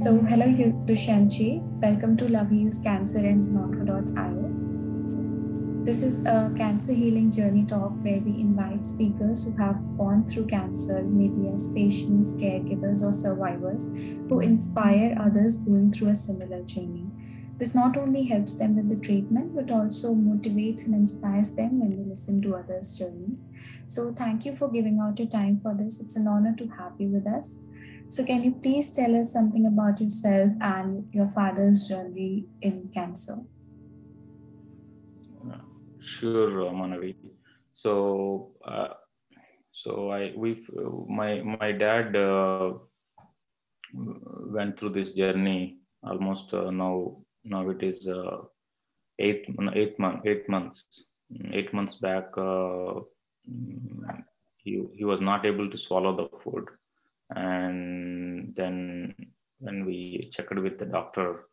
So, hello, Dushyantji. Welcome to Love Heals Cancer and ZenOnco.io. This is a cancer healing journey talk where we invite speakers who have gone through cancer, maybe as patients, caregivers, or survivors, who inspire others going through a similar journey. This not only helps them with the treatment, but also motivates and inspires them when they listen to others' journeys. So, thank you for giving out your time for this. It's an honor to have you with us. So, can you please tell us something about yourself and your father's journey in cancer? Sure, uh, Manavi. So, uh, so I we my my dad uh, went through this journey almost uh, now now it is uh, eight eight month eight months eight months back uh, he he was not able to swallow the food and then when we checked with the doctor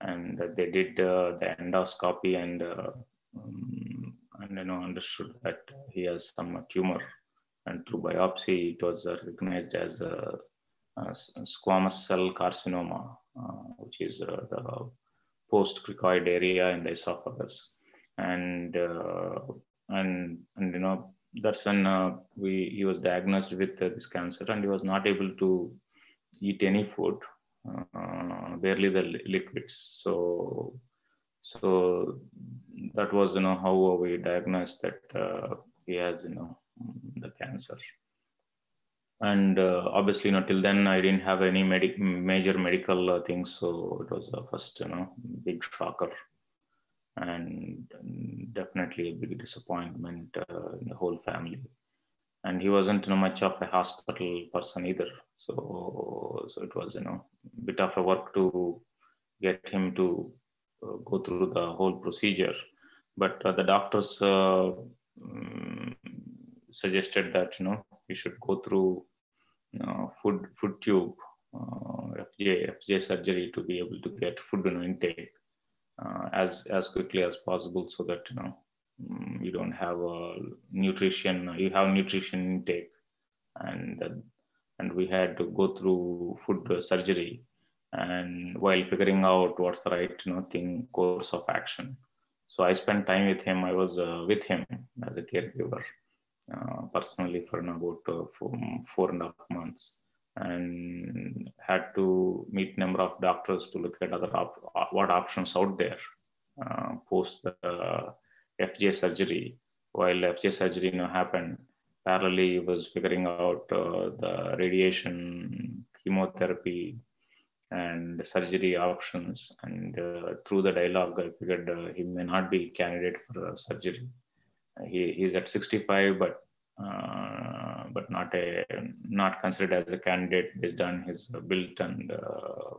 and they did uh, the endoscopy and uh, um, and you know understood that he has some tumor. And through biopsy it was recognized as a, a squamous cell carcinoma uh, which is uh, the post-cricoid area in the esophagus. And uh, and and you know that's when uh, we he was diagnosed with uh, this cancer and he was not able to eat any food uh, barely the liquids. So so that was you know how we diagnosed that uh, he has you know the cancer. And uh, obviously you know till then i didn't have any major medical uh, things. So it was the first you know big shocker. And definitely a big disappointment uh, in the whole family. And he wasn't you know, much of a hospital person either. So, so it was you know a bit of a work to get him to uh, go through the whole procedure. But uh, the doctors um, suggested that you know he should go through food food tube uh, FJ FJ surgery to be able to get food you know, intake uh, as as quickly as possible so that you know mm, you don't have a nutrition you have nutrition intake. And and we had to go through food surgery. And while figuring out what's the right you know thing course of action. So i spent time with him. I was uh, with him as a caregiver uh, personally for about uh, four, four and a half months. And had to meet number of doctors to look at other op- what options out there uh, post the FJ surgery. While FJ surgery you know, happened, parallelly he was figuring out uh, the radiation, chemotherapy, and surgery options. And uh, through the dialogue, I figured uh, he may not be candidate for surgery. He, he's at 65, but uh, but not a not considered as a candidate based on his build and uh,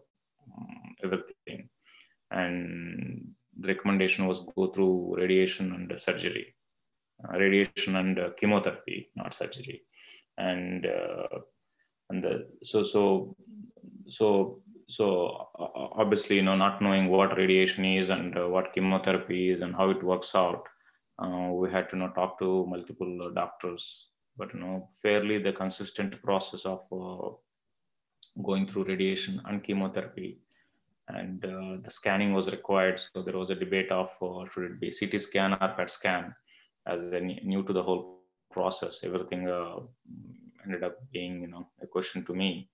everything. And the recommendation was go through radiation and surgery, uh, radiation and uh, chemotherapy, not surgery. And uh, and the so so so so obviously you know not knowing what radiation is and what chemotherapy is and how it works out uh, we had to you know, talk to multiple uh, doctors, but you know, fairly the consistent process of uh, going through radiation and chemotherapy. And uh, the scanning was required. So there was a debate of uh, should it be CT scan or PET scan as a new to the whole process. Everything uh, ended up being, you know, a question to me.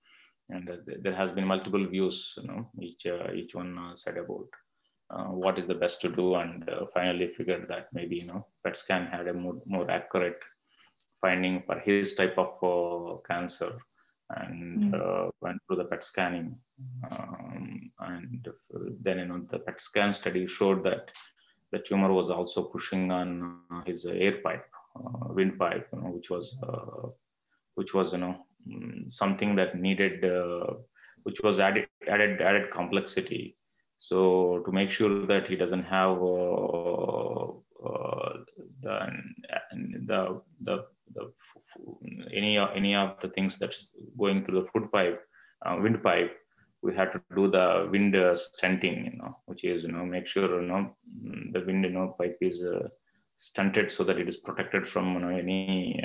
And there has been multiple views, you know, each, each one said about uh, what is the best to do and uh, finally figured that maybe you know PET scan had a more, more accurate finding for his type of uh, cancer and mm. went through the PET scanning um, and then you know the PET scan study showed that the tumor was also pushing on his air pipe windpipe you know, which was which was you know mm, something that needed which was added added added complexity so to make sure that he doesn't have uh, uh, the, the, the, the, any, any of the things that's going through the food pipe, uh, windpipe, we had to do the wind uh, stenting, you know, which is, you know, make sure, you know, the wind, you know, pipe is uh, stented so that it is protected from, you know, any,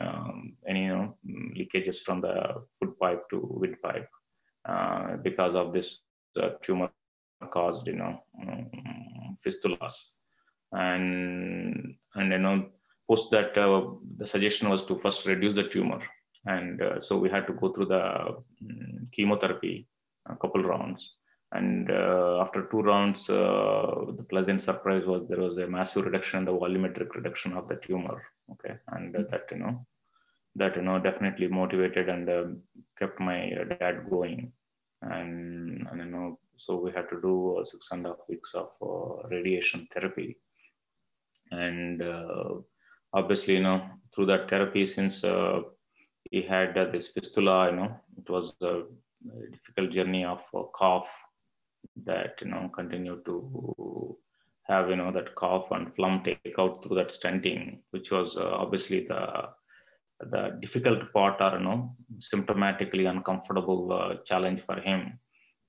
um, any, you know, leakages from the food pipe to windpipe. Uh, because of this uh, caused, you know, um, fistulas. And, and, you know, post that, uh, the suggestion was to first reduce the tumor. And uh, so we had to go through the um, chemotherapy, a couple rounds. And uh, after two rounds, uh, the pleasant surprise was there was a massive reduction in the volumetric reduction of the tumor. Okay, and uh, that you know, that you know definitely motivated and uh, kept my uh, dad going. And and you know, so we had to do uh, six and a half weeks of radiation therapy. And obviously, you know, through that therapy, since he had this fistula, you know, it was a difficult journey of cough that you know continued to have you know that cough and phlegm take out through that stenting, which was uh, obviously the the difficult part or you know symptomatically uncomfortable uh, challenge for him.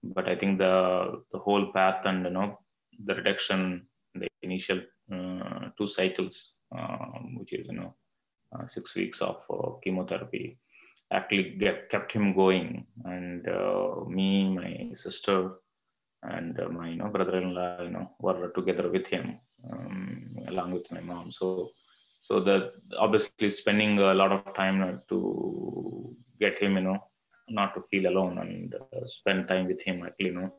But I think the the whole path and you know the reduction, the initial uh, two cycles, um, which is you know uh, six weeks of uh, chemotherapy, actually get, kept him going. And uh, me, my sister, and uh, my you know brother-in-law you know were together with him um, along with my mom so so that obviously spending a lot of time to get him you know not to feel alone and uh, spend time with him actually you know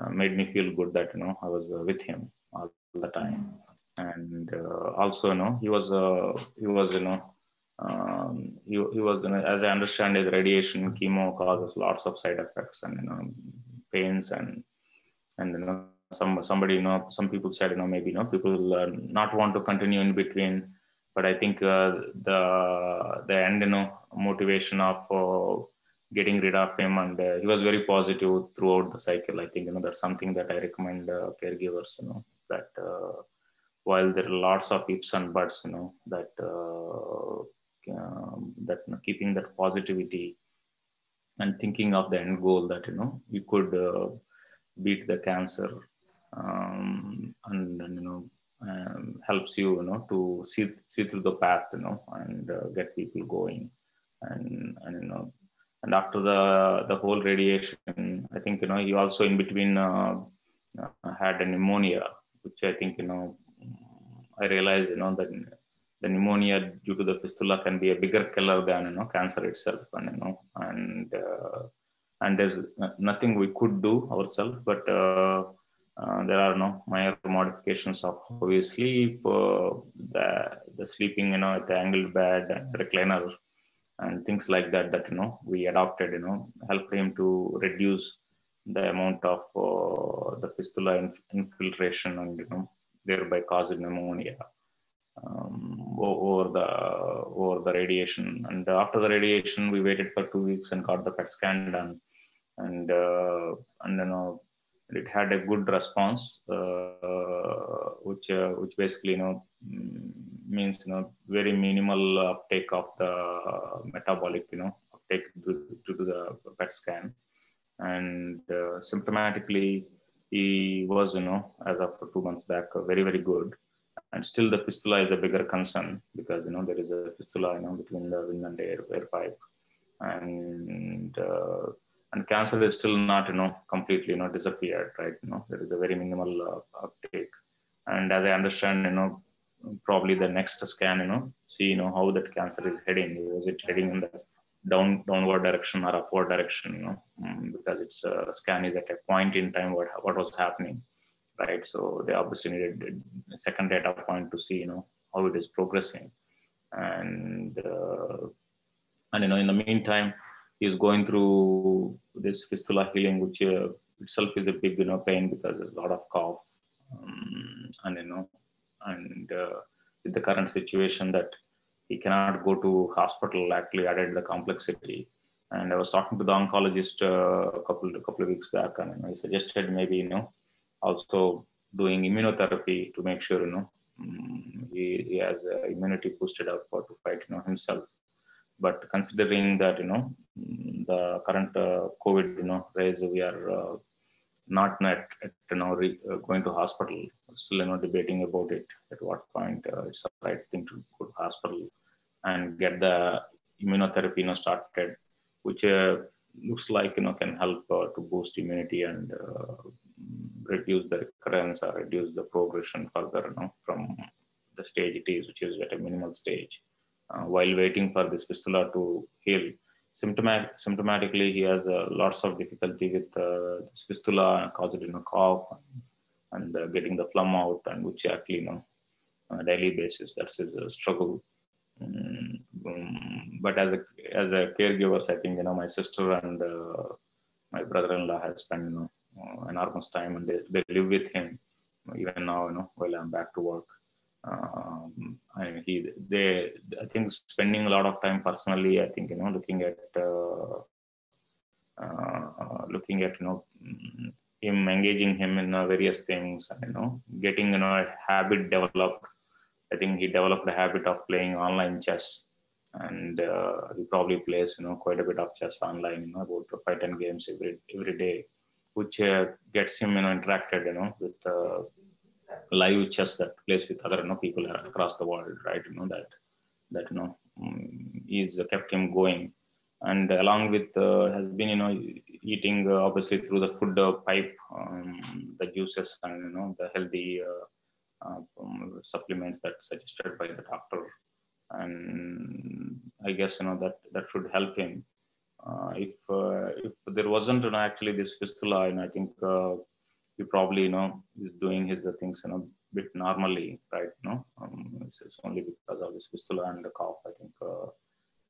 uh, made me feel good that you know i was uh, with him all the time and uh, also you know he was uh, he was you know um, he, he was you know, as i understand it radiation chemo causes lots of side effects and you know pains and and you know some somebody you know some people said you know maybe you know people uh, not want to continue in between but i think uh, the the end you know motivation of uh, getting rid of him and uh, he was very positive throughout the cycle. I think you know that's something that i recommend uh, caregivers you know that uh, while there are lots of ifs and buts you know that um, that you know, keeping that positivity and thinking of the end goal that you know you could beat the cancer. Um, and, and, you know um, helps you you know to see see through the path you know and uh, get people going. And and you know and after the the whole radiation i think you know he also in between uh, uh, had a pneumonia which i think you know i realized you know that the pneumonia due to the fistula can be a bigger killer than you know cancer itself and you know and uh, and there's nothing we could do ourselves but uh, uh, there are no minor modifications of how we sleep uh, the the sleeping you know at the angled bed recliner and things like that that you know we adopted you know helped him to reduce the amount of uh, the fistula infiltration and you know thereby causing pneumonia um, over the over the radiation. And after the radiation we waited for two weeks and got the PET scan done. And uh, and you know it had a good response, uh, which uh, which basically you know mm, means you know very minimal uptake of the metabolic you know uptake to, to the PET scan, and uh, symptomatically he was you know as of two months back very very good, and still the fistula is the bigger concern because you know there is a fistula you know between the wing and air, air pipe, and and cancer is still not you know completely you know disappeared right? You know there is a very minimal uh, uptake. And as i understand you know probably the next scan you know see you know how that cancer is heading. Is it heading in the down downward direction or upward direction you know? Um, because its uh, scan is at a point in time what what was happening right? So they obviously needed a second data point to see you know how it is progressing. And uh, and you know in the meantime is going through this fistula healing, which uh, itself is a big you know pain because there's a lot of cough, um, and you know, and uh, with the current situation that he cannot go to hospital actually added the complexity. And I was talking to the oncologist uh, a couple a couple of weeks back, and you know, he suggested maybe you know also doing immunotherapy to make sure you know um, he, he has immunity boosted up for to fight you know himself but considering that you know the current uh, covid you know rise we are uh, not at, you know re, uh, going to hospital still you know debating about it at what point uh, it's the right thing to go to hospital and get the immunotherapy you know started which uh, looks like you know can help to boost immunity and reduce the recurrence or reduce the progression further you know, from the stage it is, which is at a minimal stage. Uh, while waiting for this fistula to heal, symptomatic, symptomatically he has uh, lots of difficulty with uh, this fistula caused you know cough and, and getting the phlegm out, and which actually you know on a daily basis that's his struggle. Mm, um, but as a as a caregivers, I think you know my sister and uh, my brother-in-law has spent you know uh, enormous time and they, they live with him even now you know while I'm back to work. Um, I he they I think spending a lot of time personally. I think you know looking at uh, uh looking at you know him engaging him in uh, various things you know getting you know a habit developed I think he developed a habit of playing online chess, and uh, he probably plays you know quite a bit of chess online, you know, about five ten games every every day, which uh, gets him you know interacted you know with uh, live chess that plays with other you know people across the world, right? You know that that you know um, is kept him going, and along with uh, has been you know eating uh, obviously through the food uh, pipe, um, the juices and you know the healthy uh, um, supplements that suggested by the doctor. And i guess you know that that should help him. Uh, if uh, if there wasn't you know, actually this fistula and i think uh, he probably you know is doing his things you know bit normally right you know um, it's, it's, only because of this fistula and the cough i think uh,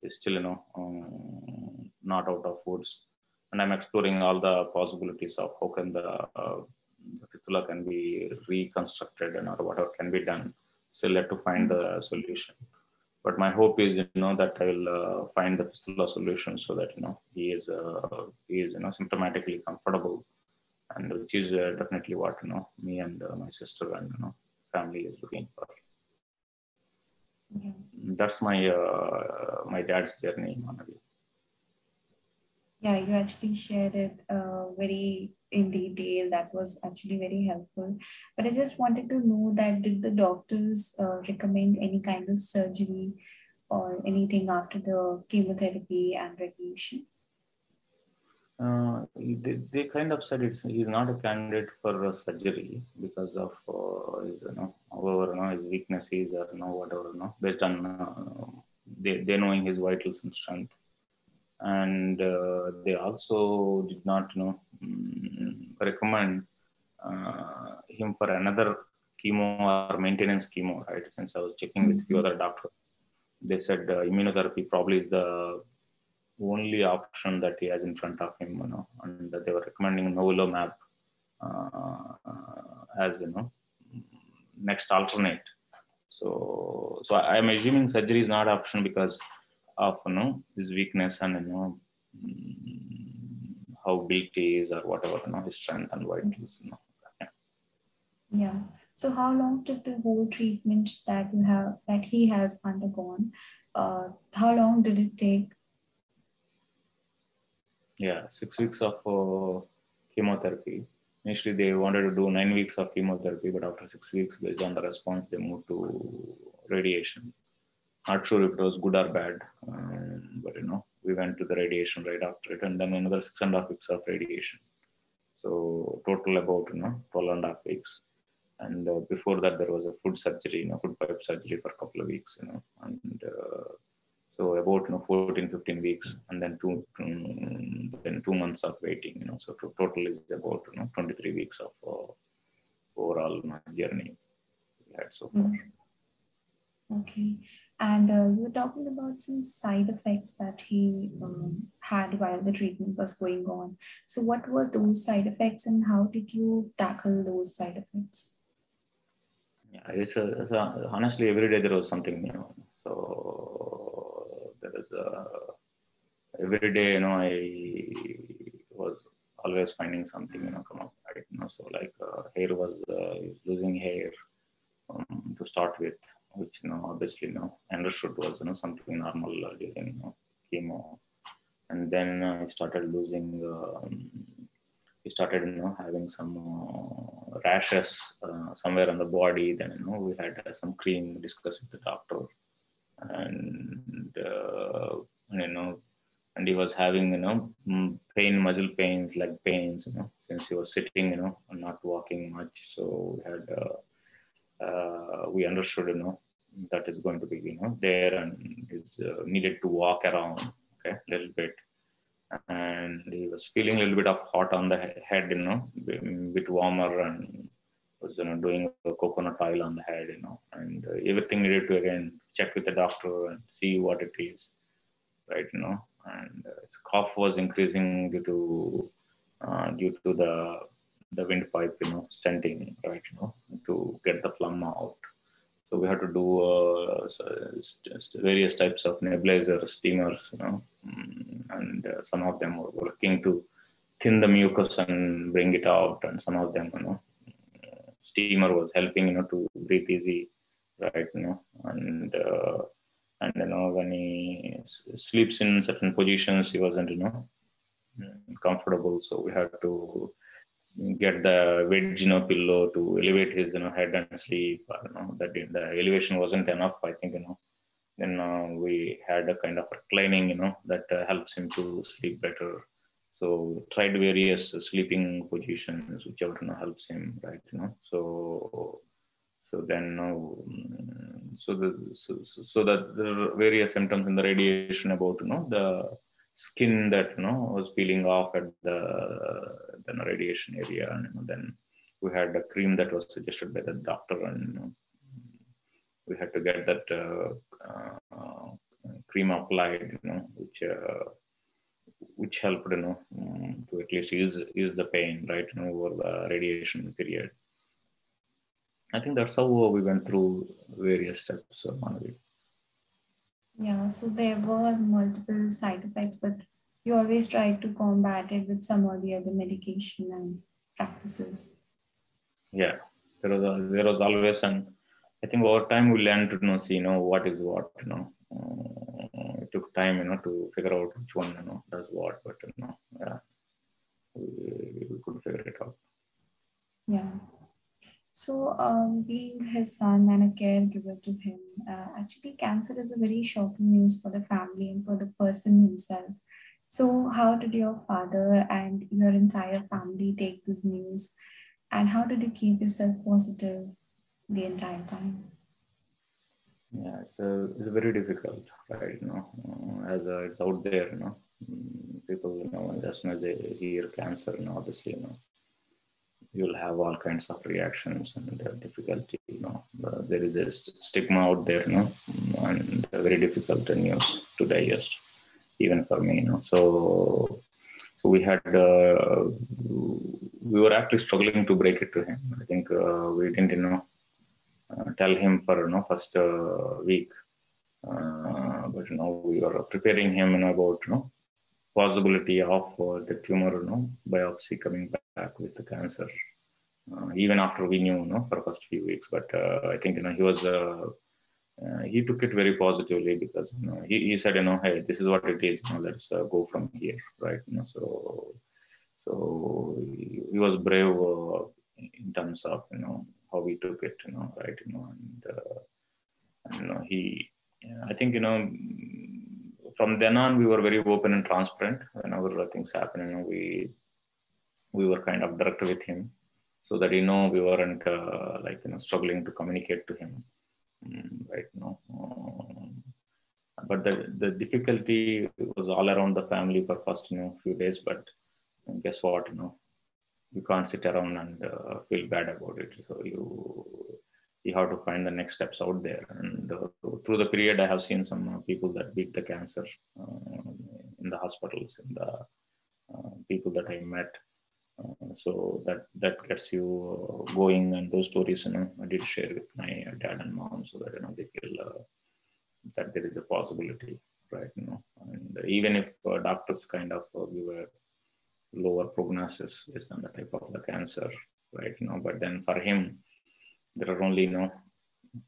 still you know um, not out of woods and i'm exploring all the possibilities of how can the uh, the fistula can be reconstructed and or whatever can be done. Still have to find the solution. But my hope is, you know, that I will uh, find the fistula solution so that you know he is uh, he is you know symptomatically comfortable, and which is uh, definitely what you know me and uh, my sister and you know family is looking for. That's my uh, my dad's journey, Manavi. Yeah, you actually shared it uh, very in detail. That was actually very helpful. But I just wanted to know that did the doctors uh, recommend any kind of surgery or anything after the chemotherapy and radiation? Uh, they, they kind of said it's he's not a candidate for surgery because of uh, his you know however you know his weaknesses or you know whatever you know based on uh, they, they knowing his vitals and strength and uh, they also did not you know mm, recommend uh, him for another chemo or maintenance chemo right since i was checking with few mm-hmm. other doctors they said uh, immunotherapy probably is the only option that he has in front of him you know and they were recommending nivolumab uh, as you know next alternate so so i'm assuming surgery is not option because of you know his weakness and you know mm, how big he is or whatever you know his strength and what you know yeah. yeah so how long did the whole treatment that you have that he has undergone uh, how long did it take yeah six weeks of uh, chemotherapy initially they wanted to do nine weeks of chemotherapy but after six weeks based on the response they moved to radiation not sure if it was good or bad, um, but you know, we went to the radiation right after it, and then another six and a half weeks of radiation. So total about you know 12 and a half weeks. And uh, before that, there was a food surgery, you know, food pipe surgery for a couple of weeks, you know, and uh, so about you know 14, 15 weeks, and then two, um, then two months of waiting, you know. So total is about you know 23 weeks of uh, overall journey we had so far. Mm-hmm. Okay. And uh, you were talking about some side effects that he um, had while the treatment was going on. So, what were those side effects, and how did you tackle those side effects? Yeah, it's, a, it's a, honestly every day there was something new. So a, every day, you know, I was always finding something, you know, come up, right? You know, so like uh, hair was uh, losing hair um, to start with which you know obviously you know understood was you know something normal during you know, chemo, and then uh, I started losing. Um, we started you know having some uh, rashes uh, somewhere on the body. Then you know we had uh, some cream discussed with the doctor, and, uh, you know and he was having, you know, pain, muscle pains, leg pains, you know, since he was sitting, you know, and not walking much. So we had, uh, uh, we understood, you know, that is going to be, you know, there and is uh, needed to walk around, okay, a little bit. And he was feeling a little bit of hot on the head, you know, a bit warmer and was, you know, doing a coconut oil on the head, you know, and uh, everything needed to again check with the doctor and see what it is, right, you know, and uh, its cough was increasing due to uh, due to the the windpipe, you know, stenting, right, you know, to get the phlegm out. So we had to do uh, various types of nebulizer steamers, you know, mm, and uh, some of them were working to thin the mucus and bring it out, and some of them, you know, steamer was helping, you know, to breathe easy, right, you know, and uh, and you know when he sleeps in certain positions, he wasn't, you know, comfortable, so we had to get the wedge you know pillow to elevate his you know head and sleep you know that the elevation wasn't enough i think you know. Then uh, we had a kind of reclining you know that uh, helps him to sleep better so tried various sleeping positions whichever you know, helps him right you know. So so then uh, so the so, so that there are various symptoms in the radiation about you know the skin that you know was peeling off at the the radiation area, and you know, then we had a cream that was suggested by the doctor, and you know, we had to get that uh, uh, cream applied, you know, which uh, which helped, you know, um, to at least ease ease the pain, right, you know, over the radiation period. I think that's how we went through various steps, of Manavi. Yeah, so there were multiple side effects, but you always try to combat it with some or the other medication and practices. Yeah, there was a, there was always an. I think over time we learned to know, see, you know, what is what, you know. Uh, it took time, you know, to figure out which one, you know, does what, but you know, yeah, we, we could figure it out. Yeah. So, um, being his son and a caregiver to him, uh, actually, cancer is a very shocking news for the family and for the person himself. So, how did your father and your entire family take this news? And how did you keep yourself positive the entire time? Yeah, it's, a, it's very difficult, right? You know, uh, as a, it's out there, you know, mm, people, you know, as soon as they hear cancer, know, obviously, you know, you'll have all kinds of reactions and difficulty. You know, there is a st- stigma out there, you know, and very difficult news to digest, even for me. You know, so so we had uh, we were actually struggling to break it to him. I think uh, we didn't, you know, tell him for you know first uh, week, but you know we were preparing him you know, about you know possibility of uh, the tumor, you know, biopsy coming back with the cancer, uh, even after we knew, you know, for first few weeks. But uh, I think, you know, he was, uh, uh, he took it very positively because, you know, he, he said, you know, hey, this is what it is, you know, let's uh, go from here, right? You know, so, so he, he was brave in terms of, you know, how took it, you know, right, you know, and, and you know, he, I think, you know, from then on, we were very open and transparent. Whenever things happen, you know, we we were kind of direct with him, so that you know we weren't uh, like you know struggling to communicate to him, mm, right? You know, um, but the the difficulty was all around the family for first you know few days. But guess what? You know, you can't sit around and uh, feel bad about it. So you you have to find the next steps out there. And uh, through the period, I have seen some people that beat the cancer uh, in the hospitals, in the uh, people that I met. Uh, so that that gets you uh, going, and those stories, you know, I did share with my dad and mom, so that you know they feel that there is a possibility, right? You know, and even if doctors kind of give a lower prognosis based on the type of the cancer, right? You know, but then for him, there are only you know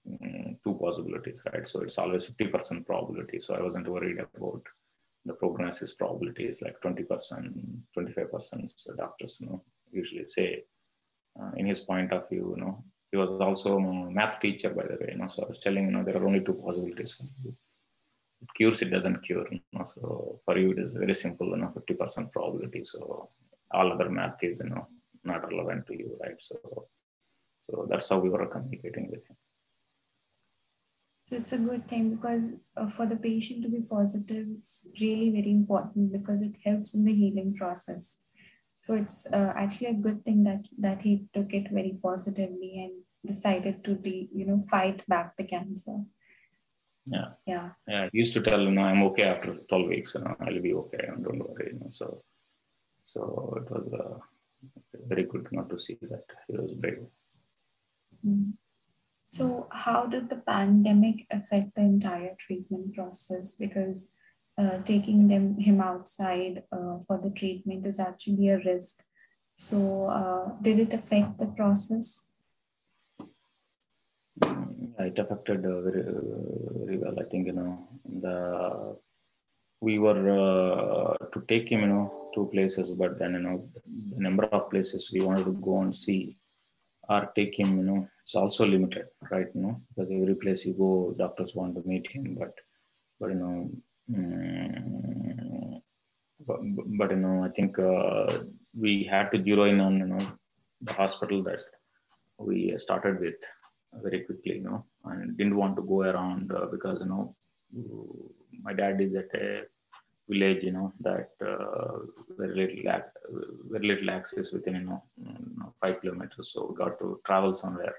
mm, two possibilities, right? So it's always 50% probability. So I wasn't worried about the prognosis probability is like 20%, 25%. So doctors, you know, usually say uh, in his point of view, you know, he was also a math teacher, by the way, you know, so I was telling, you know, there are only two possibilities. cures, it doesn't cure. You? So for you, it is very simple, you know, 50% probability. So all other math is, you know, not relevant to you, right? So, so that's how we were communicating with him. So it's a good thing because uh, for the patient to be positive, it's really very important because it helps in the healing process. So it's uh, actually a good thing that that he took it very positively and decided to be, you know, fight back the cancer. Yeah. Yeah. Yeah. He used to tell, you know, I'm okay after 12 weeks, you know, I'll be okay. Don't worry, you know. So, so it was uh, very good not to see that he was brave. Mm. So, how did the pandemic affect the entire treatment process? Because uh, taking them him outside uh, for the treatment is actually a risk. So, uh, did it affect the process? It affected uh, very, very well. I think you know the we were uh, to take him, you know, two places, but then you know the number of places we wanted to go and see or take him, you know, it's also limited, right? You know, because every place you go, doctors want to meet him, but but you know, um, but, but you know, I think uh, we had to zero in on you know the hospital that we started with very quickly, you know, and didn't want to go around uh, because you know my dad is at a village, you know, that uh, very little very little access within you know, know, five kilometers. So we got to travel somewhere.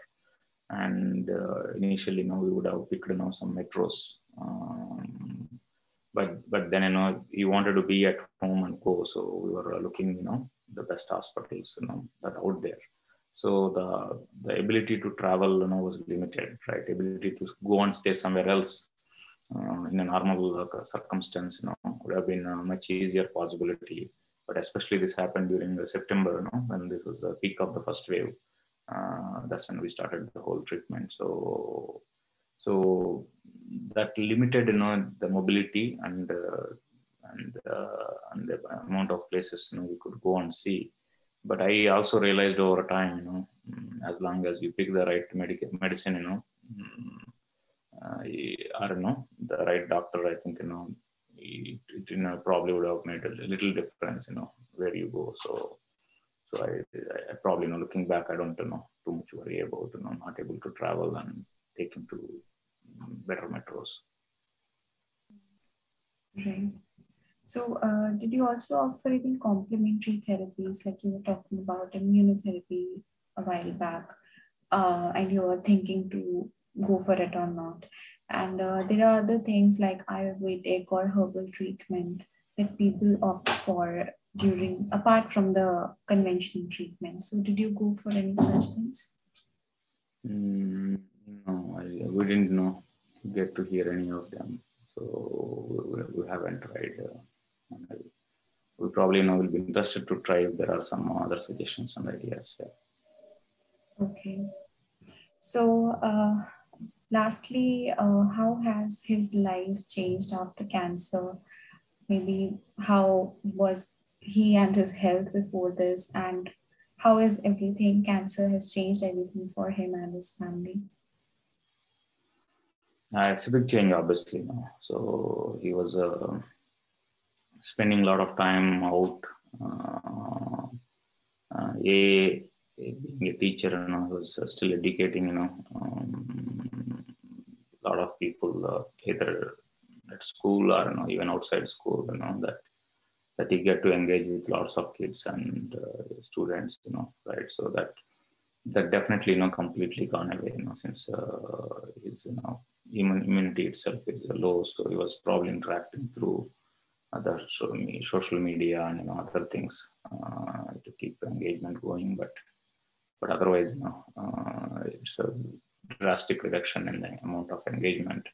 And uh, initially, you know, we would have picked you know some metros. Um, but but then you know he wanted to be at home and go, so we were looking you know the best hospitals you know that out there. So the the ability to travel you know was limited, right? Ability to go and stay somewhere else uh, in a normal uh, circumstance, you know, would have been a much easier possibility. But especially this happened during September, you know, when this was the peak of the first wave. Uh, that's when we started the whole treatment. So, so that limited, you know, the mobility and uh, and uh, and the amount of places you know we could go and see. But I also realized over time, you know, mm, as long as you pick the right medical medicine, you know, mm, uh, I don't know, the right doctor, I think, you know, it, it you know, probably would have made a little difference, you know, where you go. So, so I, I probably, you know, looking back, I don't you know too much worry about, you know, not able to travel and take him to better metros. Right. So, uh, did you also offer any complementary therapies, like you were talking about immunotherapy a while back, uh, and you were thinking to go for it or not. And uh, there are other things like Ayurvedic or herbal treatment that people opt for during, apart from the conventional treatment. So, did you go for any such things? Mm, no, I, we didn't know, get to hear any of them. So, we, we haven't tried. Uh, we probably know will be interested to try if there are some other suggestions and ideas. Yeah. Okay. So, uh, lastly, uh, how has his life changed after cancer? Maybe how was he and his health before this, and how is everything cancer has changed everything for him and his family? Uh, it's a big change, obviously. So he was uh, spending a lot of time out. Uh, uh a being a teacher, you know, was still educating, you know, um, a lot of people uh, either at school or you know even outside school, you know that that you get to engage with lots of kids and uh, students, you know, right? So that that definitely you know completely gone away, you know, since uh, his you know immunity itself is low, so he was probably interacting through other social media and you know other things uh, to keep engagement going, but but otherwise, you know, uh, it's a drastic reduction in the amount of engagement.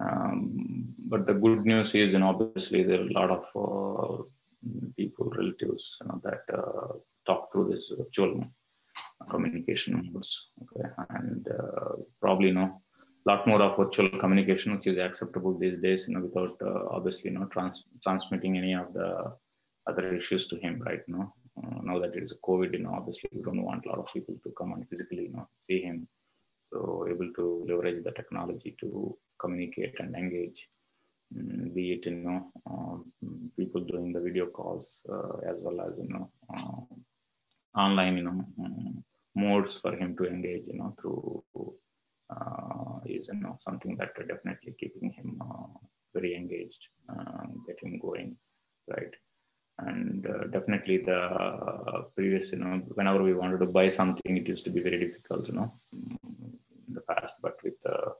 Um, but the good news is, you know, obviously there are a lot of uh, people, relatives, you know, that uh, talk through this virtual communication modes. Okay, and uh, probably, you know, lot more of virtual communication, which is acceptable these days, you know, without uh, obviously, you know, trans- transmitting any of the other issues to him, right? You know, uh, now that it is COVID, you know, obviously we don't want a lot of people to come and physically, you know, see him. So able to leverage the technology to communicate and engage. mm, be it you know uh, people doing the video calls uh, as well as you know uh, online you know um, modes for him to engage you know through is you know something that definitely keeping him uh, very engaged, get him going, right? and uh, definitely the uh, previous you know whenever we wanted to buy something it used to be very difficult you know in the past but with uh,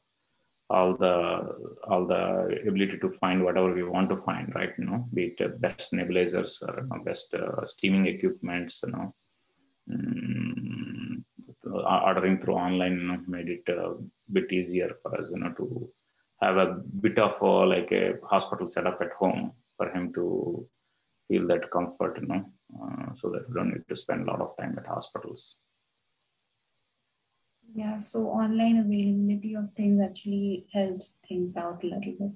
all the all the ability to find whatever we want to find right you know be it uh, best nebulizers or you know, best uh, steaming equipments you know um, Uh, ordering through online you know made it a bit easier for us you know to have a bit of uh, like a hospital setup at home for him to feel that comfort, you know, uh, so that we don't need to spend a lot of time at hospitals. Yeah, so online availability of things actually helps things out a little bit.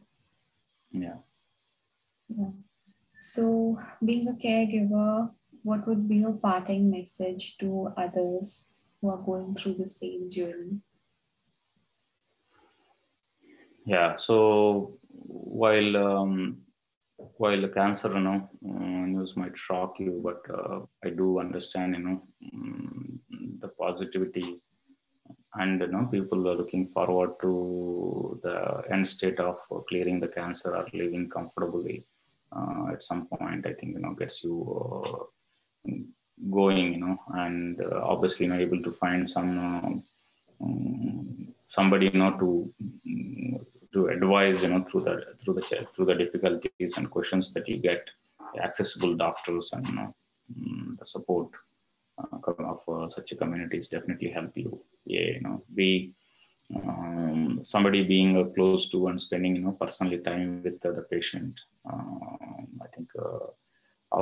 Yeah. Yeah. So, being a caregiver, what would be your parting message to others who are going through the same journey? Yeah, so while um, while cancer, you know, uh, news might shock you, but uh, I do understand, you know, um, the positivity, and you know, people are looking forward to the end state of clearing the cancer or living comfortably. Uh, at some point, I think you know gets you uh, going, you know, and uh, obviously, know, able to find some uh, um, somebody, you know, to to advise you know through the through the through the difficulties and questions that you get accessible doctors and you know, mm, the support uh, of uh, such a communities definitely help you. Yeah you know be um, somebody being uh, close to and spending you know personally time with the patient um, i think uh,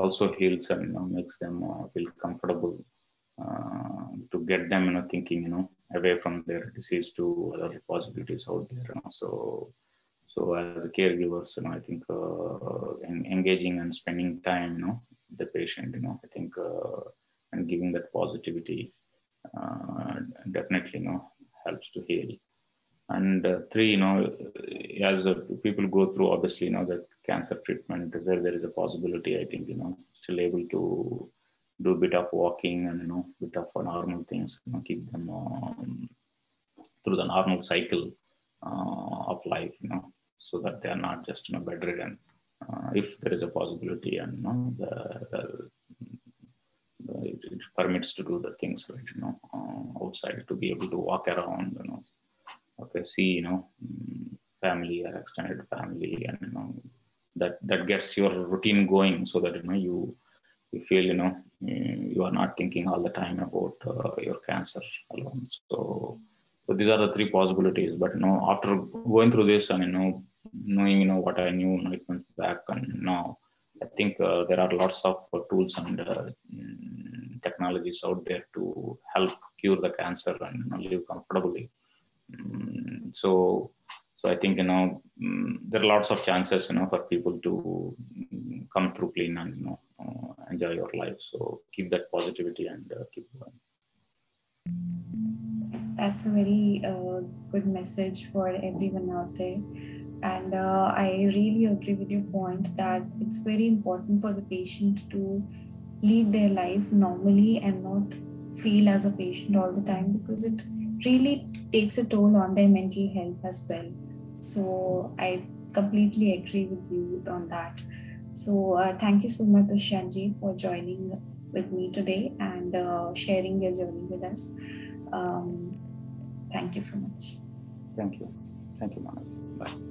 also heals and you know, makes them uh, feel comfortable uh, to get them you know thinking you know away from their disease to other possibilities out there. You know? So, so as a caregivers, you know, I think uh, in engaging and spending time, you know, the patient, you know, I think, uh, and giving that positivity uh, definitely, you know, helps to heal. And uh, three, you know, as people go through, obviously, you know, the cancer treatment, where there is a possibility, I think, you know, still able to do a bit of walking and you know bit of normal things you know keep them um, through the normal cycle uh, of life you know so that they are not just you know bedridden. Uh, if there is a possibility and you know the, the, it, permits to do the things right you know uh, outside to be able to walk around you know okay see you know mm, family or extended family and you know that that gets your routine going so that you know you you feel you know mm, you are not thinking all the time about uh, your cancer alone. So so these are the three possibilities. But you know after going through this and you know knowing you know what i knew nine months back and now i think uh, there are lots of uh, tools and uh, mm, technologies out there to help cure the cancer and you know, live comfortably mm, so so i think you know there are lots of chances you know for people to come through clean and you know uh, enjoy your life. So keep that positivity and uh, keep going. That's a very uh, good message for everyone out there. And uh, I really agree with your point that it's very important for the patient to lead their life normally and not feel as a patient all the time because it really takes a toll on their mental health as well. So I completely agree with you on that. So uh, thank you so much, Dushyantji, for joining with me today and uh, sharing your journey with us. Um, thank you so much. Thank you. Thank you, Manav. Bye.